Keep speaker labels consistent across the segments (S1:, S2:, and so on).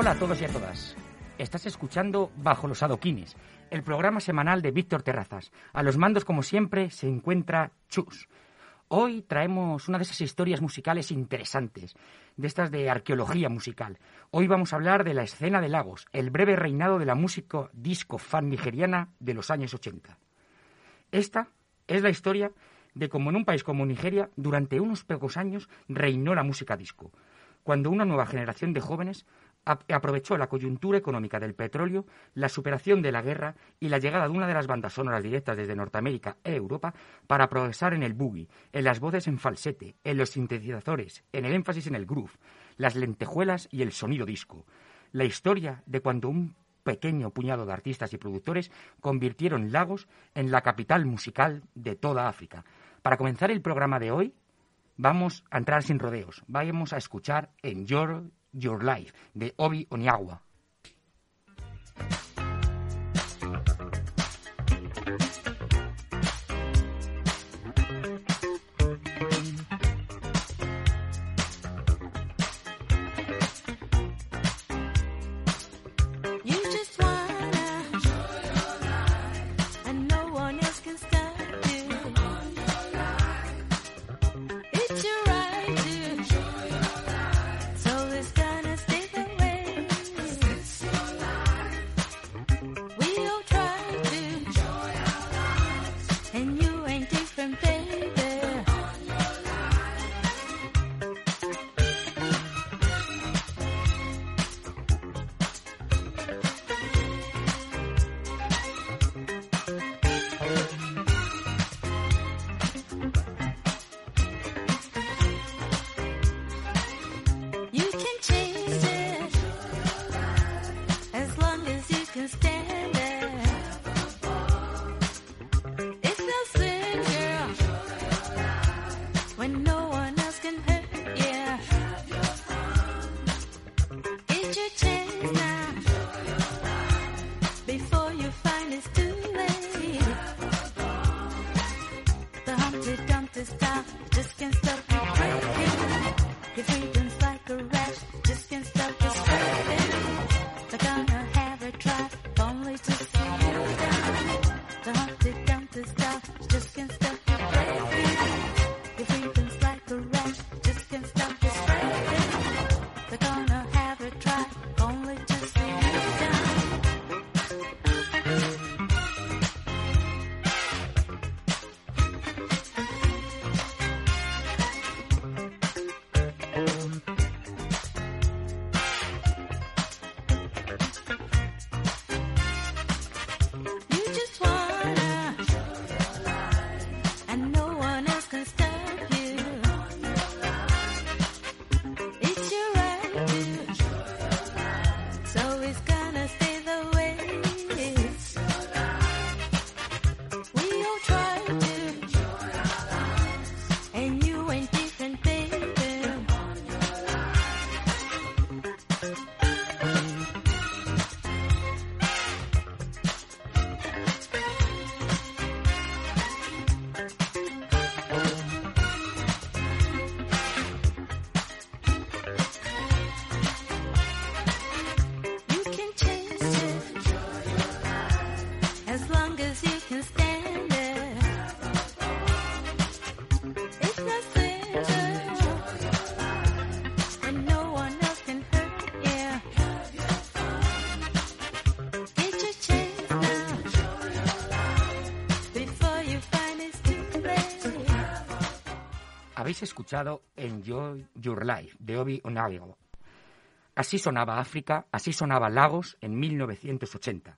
S1: Hola a todos y a todas. Estás escuchando Bajo los Adoquines, el programa semanal de Víctor Terrazas. A los mandos, como siempre, se encuentra Chus. Hoy traemos una de esas historias musicales interesantes, de estas de arqueología musical. Hoy vamos a hablar de la escena de Lagos, el breve reinado de la música disco fan nigeriana de los años 80. Esta es la historia de cómo en un país como Nigeria, durante unos pocos años, reinó la música disco, cuando una nueva generación de jóvenes aprovechó la coyuntura económica del petróleo, la superación de la guerra y la llegada de una de las bandas sonoras directas desde Norteamérica e Europa para progresar en el boogie, en las voces en falsete, en los sintetizadores, en el énfasis en el groove, las lentejuelas y el sonido disco. La historia de cuando un pequeño puñado de artistas y productores convirtieron Lagos en la capital musical de toda África. Para comenzar el programa de hoy, vamos a entrar sin rodeos. Vamos a escuchar en Your Your Life de Obi you tonight. Habéis escuchado Enjoy Your Life de Obi Onago. Así sonaba África, así sonaba Lagos en 1980.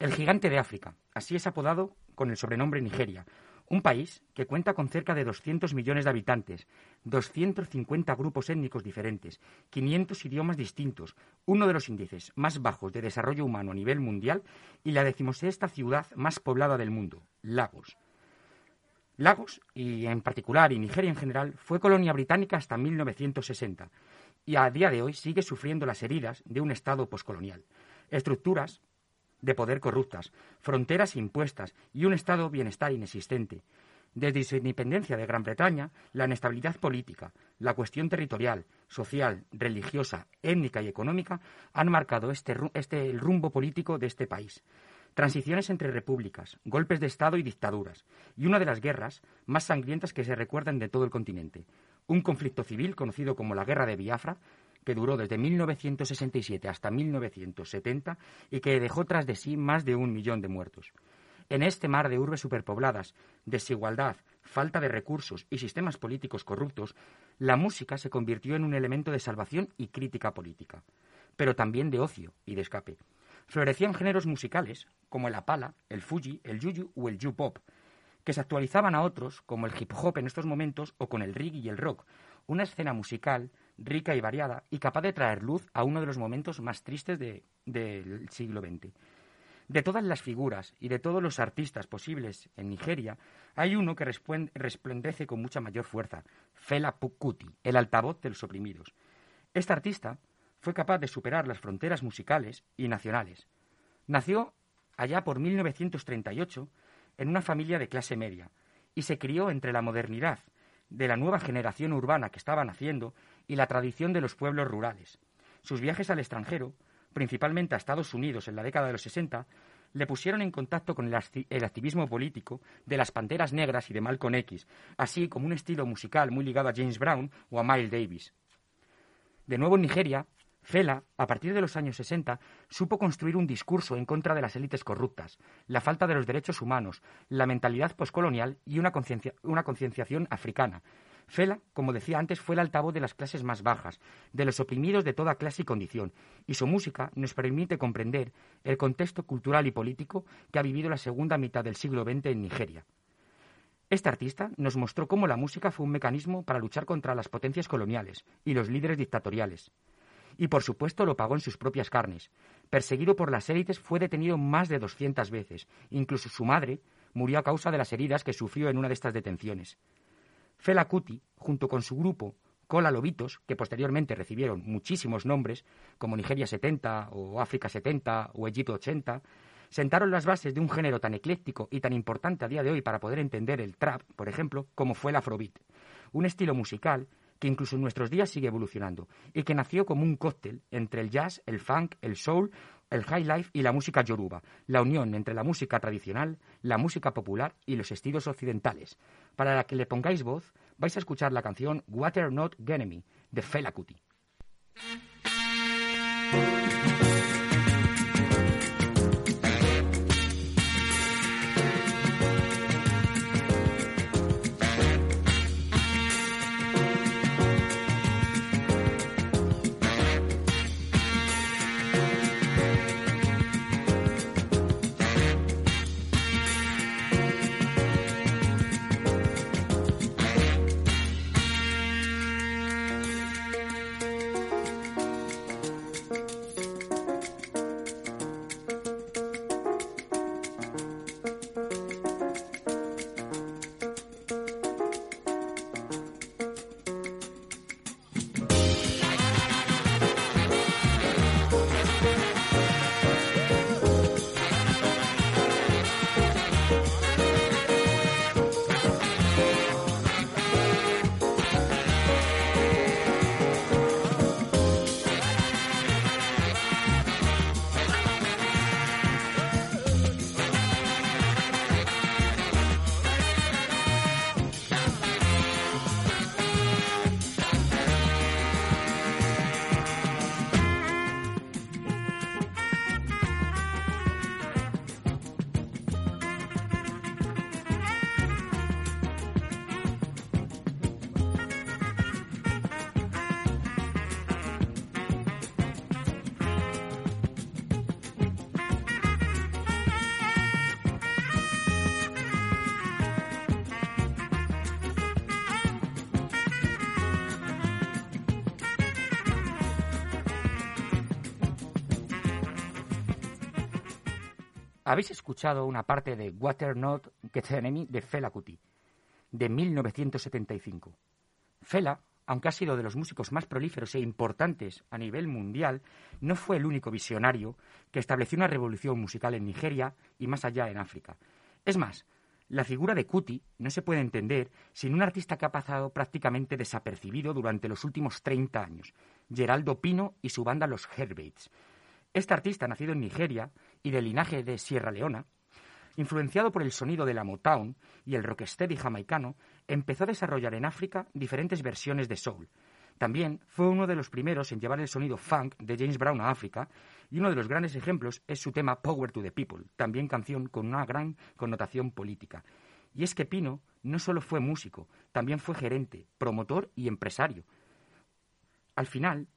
S1: El gigante de África, así es apodado con el sobrenombre Nigeria, un país que cuenta con cerca de 200 millones de habitantes, 250 grupos étnicos diferentes, 500 idiomas distintos, uno de los índices más bajos de desarrollo humano a nivel mundial y la decimosexta ciudad más poblada del mundo, Lagos. Lagos, y en particular, Nigeria en general, fue colonia británica hasta 1960 y a día de hoy sigue sufriendo las heridas de un Estado poscolonial. Estructuras de poder corruptas, fronteras impuestas y un Estado bienestar inexistente. Desde su independencia de Gran Bretaña, la inestabilidad política, la cuestión territorial, social, religiosa, étnica y económica han marcado este, este, el rumbo político de este país. Transiciones entre repúblicas, golpes de Estado y dictaduras, y una de las guerras más sangrientas que se recuerdan de todo el continente. Un conflicto civil conocido como la Guerra de Biafra, que duró desde 1967 hasta 1970 y que dejó tras de sí más de un millón de muertos. En este mar de urbes superpobladas, desigualdad, falta de recursos y sistemas políticos corruptos, la música se convirtió en un elemento de salvación y crítica política, pero también de ocio y de escape. Florecían géneros musicales como el apala, el fuji, el yuyu o el yu-pop, que se actualizaban a otros como el hip hop en estos momentos o con el reggae y el rock, una escena musical rica y variada y capaz de traer luz a uno de los momentos más tristes del siglo XX. De todas las figuras y de todos los artistas posibles en Nigeria, hay uno que resplandece con mucha mayor fuerza, Fela Kuti, el altavoz de los oprimidos. Este artista fue capaz de superar las fronteras musicales y nacionales. Nació allá por 1938 en una familia de clase media y se crió entre la modernidad de la nueva generación urbana que estaba naciendo y la tradición de los pueblos rurales. Sus viajes al extranjero principalmente a Estados Unidos en la década de los 60, le pusieron en contacto con el, activismo político de las Panteras Negras y de Malcolm X, así como un estilo musical muy ligado a James Brown o a Miles Davis. De nuevo en Nigeria, Fela, a partir de los años 60, supo construir un discurso en contra de las élites corruptas, la falta de los derechos humanos, la mentalidad poscolonial y una concienciación africana, Fela, como decía antes, fue el altavoz de las clases más bajas, de los oprimidos de toda clase y condición, y su música nos permite comprender el contexto cultural y político que ha vivido la segunda mitad del siglo XX en Nigeria. Este artista nos mostró cómo la música fue un mecanismo para luchar contra las potencias coloniales y los líderes dictatoriales. Y por supuesto lo pagó en sus propias carnes. Perseguido por las élites, fue detenido más de 200 veces. Incluso su madre murió a causa de las heridas que sufrió en una de estas detenciones. Fela Kuti, junto con su grupo Cola Lobitos, que posteriormente recibieron muchísimos nombres, como Nigeria 70 o África 70 o Egipto 80, sentaron las bases de un género tan ecléctico y tan importante a día de hoy para poder entender el trap, por ejemplo, como fue el afrobeat, un estilo musical que incluso en nuestros días sigue evolucionando y que nació como un cóctel entre el jazz, el funk, el soul, el high life y la música yoruba, la unión entre la música tradicional, la música popular y los estilos occidentales. Para la que le pongáis voz, vais a escuchar la canción Water Not Genemy de Fela Kuti. Habéis escuchado una parte de Water Not Get Enemy de Fela Kuti, de 1975. Fela, aunque ha sido de los músicos más prolíferos e importantes a nivel mundial, no fue el único visionario que estableció una revolución musical en Nigeria y más allá en África. Es más, La figura de Cuti no se puede entender sin un artista que ha pasado prácticamente desapercibido durante los últimos 30 años, Geraldo Pino y su banda Los Herbates. Este artista, nacido en Nigeria y de linaje de Sierra Leona, influenciado por el sonido de la Motown y el rocksteady jamaicano, empezó a desarrollar en África diferentes versiones de soul. También fue uno de los primeros en llevar el sonido funk de James Brown a África y uno de los grandes ejemplos es su tema Power to the People, también canción con una gran connotación política. Y es que Pino no solo fue músico, también fue gerente, promotor y empresario. Al final,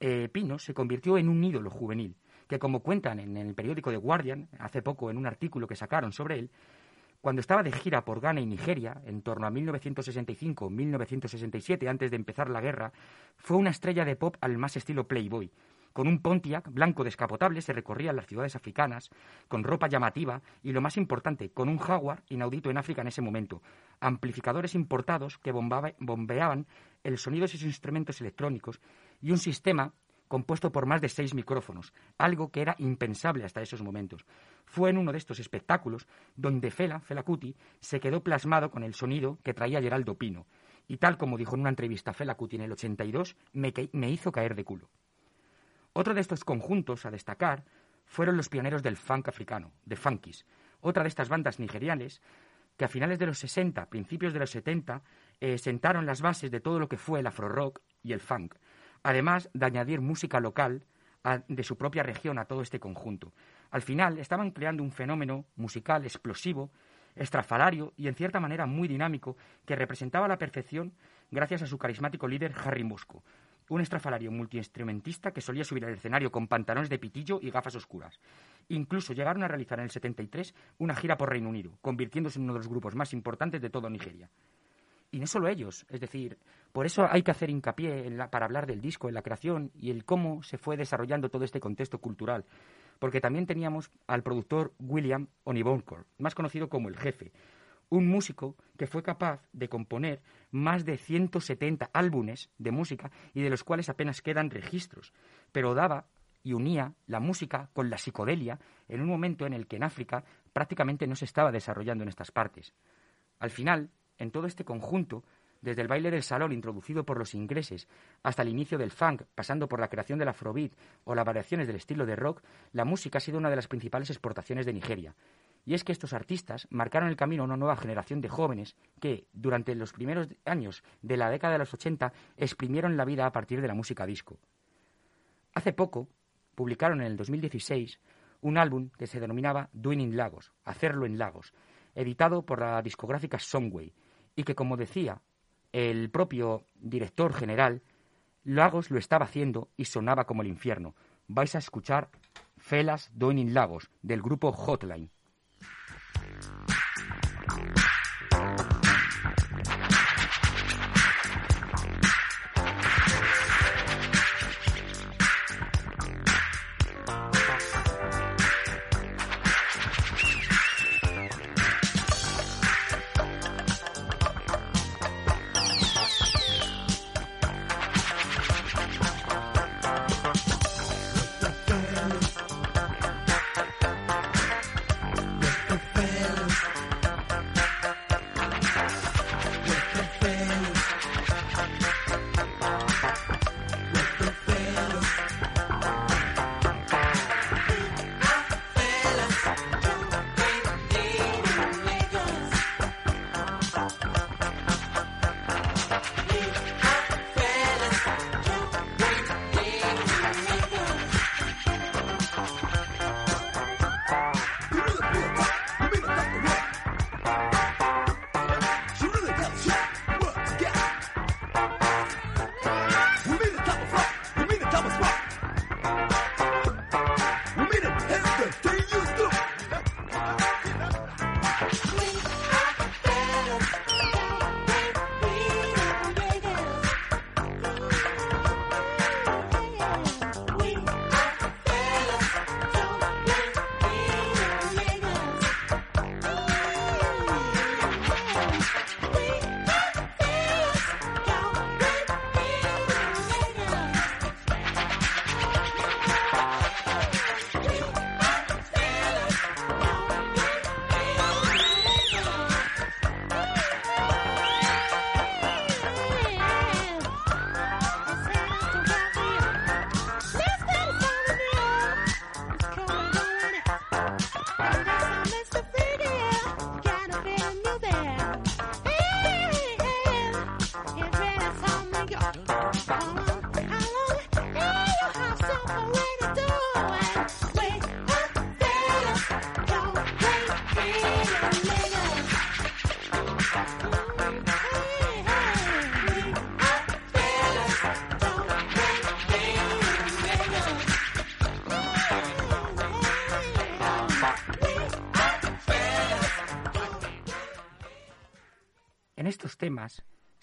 S1: eh, Pino se convirtió en un ídolo juvenil, que como cuentan en el periódico The Guardian, hace poco en un artículo que sacaron sobre él, cuando estaba de gira por Ghana y Nigeria, en torno a 1965-1967, antes de empezar la guerra, fue una estrella de pop al más estilo Playboy, con un Pontiac blanco descapotable se recorría las ciudades africanas, con ropa llamativa y, lo más importante, con un Jaguar inaudito en África en ese momento, amplificadores importados que bombeaban el sonido de sus instrumentos electrónicos y un sistema compuesto por más de seis micrófonos, algo que era impensable hasta esos momentos. Fue en uno de estos espectáculos donde Fela, Fela Kuti, se quedó plasmado con el sonido que traía Geraldo Pino, y tal como dijo en una entrevista Fela Kuti en el 82, me, me hizo caer de culo. Otro de estos conjuntos a destacar fueron los pioneros del funk africano, de Funkies, otra de estas bandas nigerianas que a finales de los 60, principios de los 70, eh, sentaron las bases de todo lo que fue el afro-rock y el funk, además de añadir música local de su propia región a todo este conjunto. Al final estaban creando un fenómeno musical explosivo, estrafalario y en cierta manera muy dinámico que representaba la perfección gracias a su carismático líder Harry Mosco, un estrafalario multiinstrumentista que solía subir al escenario con pantalones de pitillo y gafas oscuras. Incluso llegaron a realizar en el 73 una gira por Reino Unido, convirtiéndose en uno de los grupos más importantes de toda Nigeria. Y no solo ellos, es decir, por eso hay que hacer hincapié para hablar del disco, en la creación y el cómo se fue desarrollando todo este contexto cultural. Porque también teníamos al productor William Onibonkor, más conocido como el jefe, un músico que fue capaz de componer más de 170 álbumes de música y de los cuales apenas quedan registros, pero daba y unía la música con la psicodelia en un momento en el que en África prácticamente no se estaba desarrollando en estas partes. Al final, en todo este conjunto, desde el baile del salón introducido por los ingleses hasta el inicio del funk, pasando por la creación del afrobeat o las variaciones del estilo de rock, la música ha sido una de las principales exportaciones de Nigeria, y es que estos artistas marcaron el camino a una nueva generación de jóvenes que, durante los primeros años de la década de los 80, exprimieron la vida a partir de la música disco. Hace poco, publicaron en el 2016 un álbum que se denominaba Doing in Lagos, Hacerlo en Lagos, editado por la discográfica Songway, y que, como decía el propio director general, Lagos lo estaba haciendo y sonaba como el infierno. Vais a escuchar Felas Doing in Lagos, del grupo Hotline.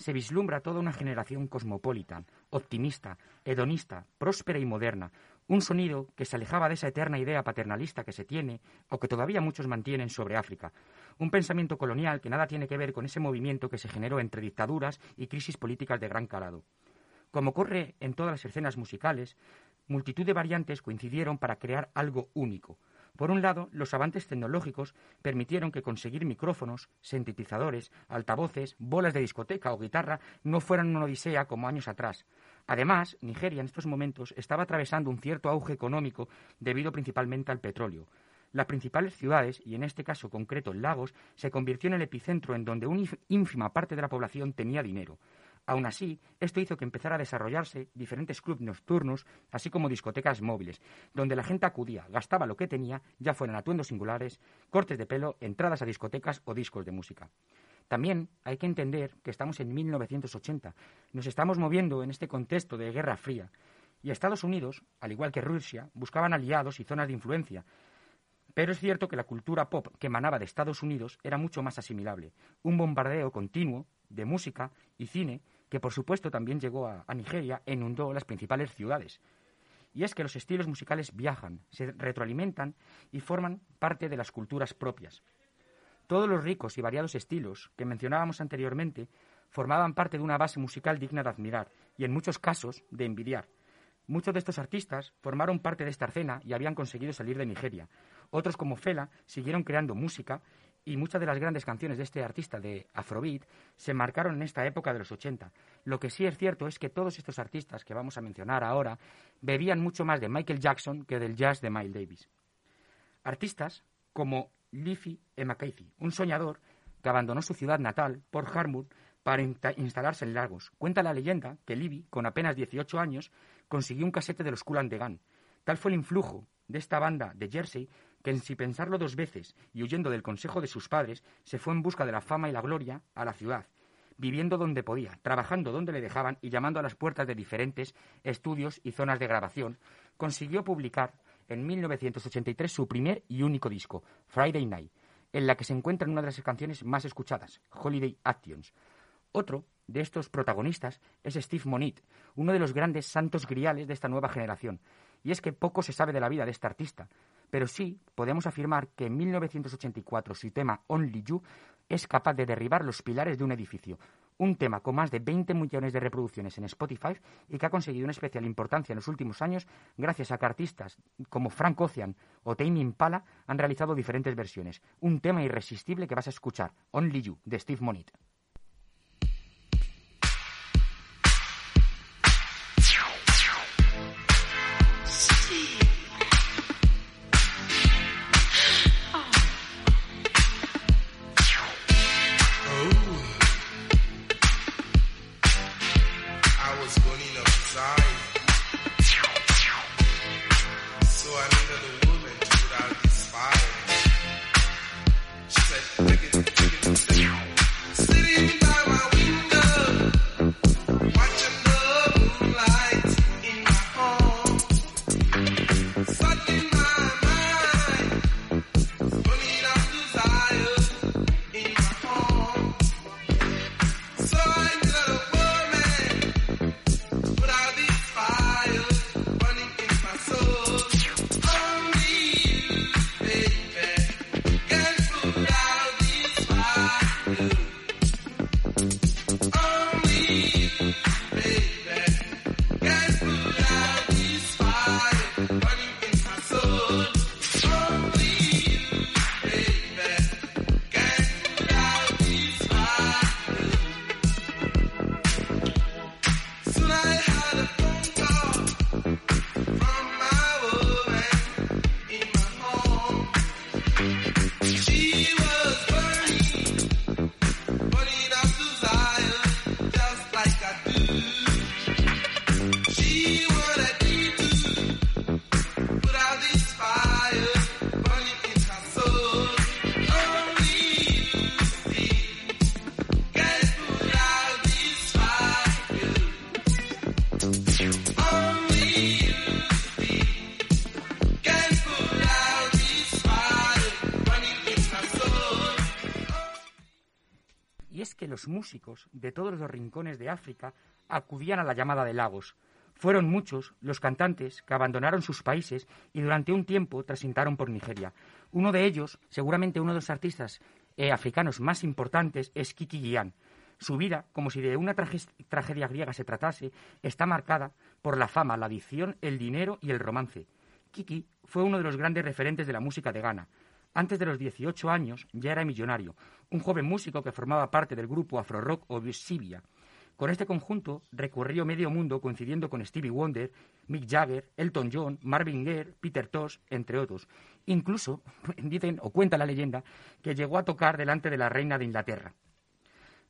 S1: Se vislumbra toda una generación cosmopolita, optimista, hedonista, próspera y moderna, un sonido que se alejaba de esa eterna idea paternalista que se tiene o que todavía muchos mantienen sobre África, un pensamiento colonial que nada tiene que ver con ese movimiento que se generó entre dictaduras y crisis políticas de gran calado. Como ocurre en todas las escenas musicales, multitud de variantes coincidieron para crear algo único, por un lado, los avances tecnológicos permitieron que conseguir micrófonos, sintetizadores, altavoces, bolas de discoteca o guitarra no fueran una odisea como años atrás. Además, Nigeria en estos momentos estaba atravesando un cierto auge económico debido principalmente al petróleo. Las principales ciudades, y en este caso concreto Lagos, se convirtió en el epicentro en donde una ínfima parte de la población tenía dinero. Aún así, esto hizo que empezara a desarrollarse diferentes clubes nocturnos, así como discotecas móviles, donde la gente acudía, gastaba lo que tenía, ya fueran atuendos singulares, cortes de pelo, entradas a discotecas o discos de música. También hay que entender que estamos en 1980. Nos estamos moviendo en este contexto de Guerra Fría. Y Estados Unidos, al igual que Rusia, buscaban aliados y zonas de influencia. Pero es cierto que la cultura pop que emanaba de Estados Unidos era mucho más asimilable. Un bombardeo continuo de música y cine que por supuesto también llegó a, Nigeria e inundó las principales ciudades. Y es que los estilos musicales viajan, se retroalimentan y forman parte de las culturas propias. Todos los ricos y variados estilos que mencionábamos anteriormente formaban parte de una base musical digna de admirar y en muchos casos de envidiar. Muchos de estos artistas formaron parte de esta escena y habían conseguido salir de Nigeria. Otros, como Fela, siguieron creando música y muchas de las grandes canciones de este artista de Afrobeat se marcaron en esta época de los 80. Lo que sí es cierto es que todos estos artistas que vamos a mencionar ahora bebían mucho más de Michael Jackson que del jazz de Miles Davis. Artistas como Leafy E. McCarthy, un soñador que abandonó su ciudad natal, Port Harbour, para instalarse en Lagos. Cuenta la leyenda que Livy, con apenas 18 años, consiguió un casete de los Cool and the Gun. Tal fue el influjo de esta banda de Jersey que sin pensarlo dos veces y huyendo del consejo de sus padres, se fue en busca de la fama y la gloria a la ciudad, viviendo donde podía, trabajando donde le dejaban y llamando a las puertas de diferentes estudios y zonas de grabación, consiguió publicar en 1983 su primer y único disco, Friday Night, en la que se encuentra una de las canciones más escuchadas, Holiday Actions. Otro de estos protagonistas es Steve Monit, uno de los grandes santos griales de esta nueva generación. Y es que poco se sabe de la vida de este artista, pero sí podemos afirmar que en 1984 su tema Only You es capaz de derribar los pilares de un edificio. Un tema con más de 20 millones de reproducciones en Spotify y que ha conseguido una especial importancia en los últimos años gracias a que artistas como Frank Ocean o Tame Impala han realizado diferentes versiones. Un tema irresistible que vas a escuchar, Only You, de Steve Monit. Músicos de todos los rincones de África acudían a la llamada de Lagos. Fueron muchos los cantantes que abandonaron sus países y durante un tiempo transitaron por Nigeria. Uno de ellos, seguramente uno de los artistas eh, africanos más importantes, es Kiki Gian. Su vida, como si de una tragedia griega se tratase, está marcada por la fama, la adicción, el dinero y el romance. Kiki fue uno de los grandes referentes de la música de Ghana. Antes de los 18 años ya era millonario, un joven músico que formaba parte del grupo afro-rock Obsibia. Con este conjunto recorrió medio mundo coincidiendo con Stevie Wonder, Mick Jagger, Elton John, Marvin Gaye, Peter Tosh, entre otros. Incluso, dicen o cuenta la leyenda, que llegó a tocar delante de la reina de Inglaterra.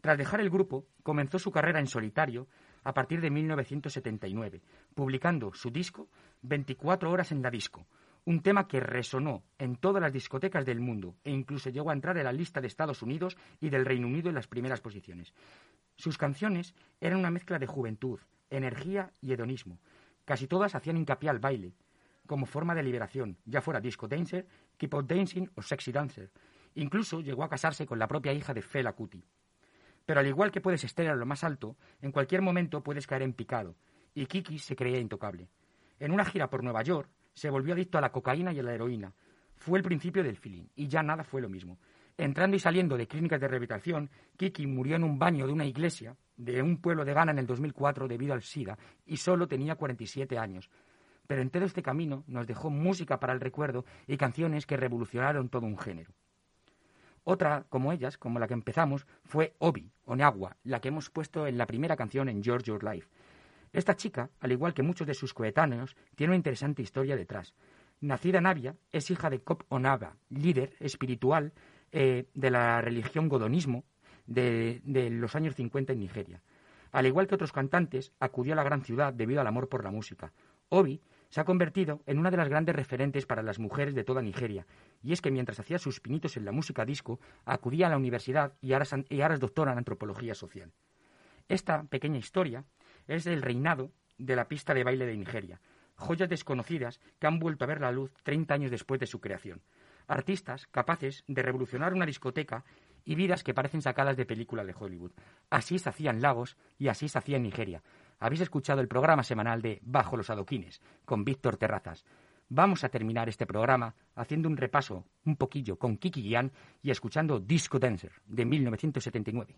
S1: Tras dejar el grupo, comenzó su carrera en solitario a partir de 1979, publicando su disco 24 horas en la disco, un tema que resonó en todas las discotecas del mundo e incluso llegó a entrar en la lista de Estados Unidos y del Reino Unido en las primeras posiciones. Sus canciones eran una mezcla de juventud, energía y hedonismo. Casi todas hacían hincapié al baile, como forma de liberación, ya fuera disco dancer, keep on dancing o sexy dancer. Incluso llegó a casarse con la propia hija de Fela Kuti. Pero al igual que puedes estar a lo más alto, en cualquier momento puedes caer en picado, y Kiki se creía intocable. En una gira por Nueva York, se volvió adicto a la cocaína y a la heroína. Fue el principio del feeling, y ya nada fue lo mismo. Entrando y saliendo de clínicas de rehabilitación, Kiki murió en un baño de una iglesia de un pueblo de Ghana en el 2004 debido al SIDA, y solo tenía 47 años. Pero en todo este camino nos dejó música para el recuerdo y canciones que revolucionaron todo un género. Otra, como ellas, como la que empezamos, fue Obi, o Neagua, la que hemos puesto en la primera canción en George Your Life. Esta chica, al igual que muchos de sus coetáneos, tiene una interesante historia detrás. Nacida en Avia, es hija de Kop Onaba, líder espiritual eh, de la religión godonismo de, de los años 50 en Nigeria. Al igual que otros cantantes, acudió a la gran ciudad debido al amor por la música. Obi se ha convertido en una de las grandes referentes para las mujeres de toda Nigeria, y es que mientras hacía sus pinitos en la música disco, acudía a la universidad y ahora, es doctora en antropología social. Esta pequeña historia es el reinado de la pista de baile de Nigeria, joyas desconocidas que han vuelto a ver la luz 30 años después de su creación. Artistas capaces de revolucionar una discoteca y vidas que parecen sacadas de películas de Hollywood. Así se hacían Lagos y así se hacía en Nigeria, habéis escuchado el programa semanal de Bajo los Adoquines con Víctor Terrazas. Vamos a terminar este programa haciendo un repaso un poquillo con Kiki Gian y escuchando Disco Dancer de 1979.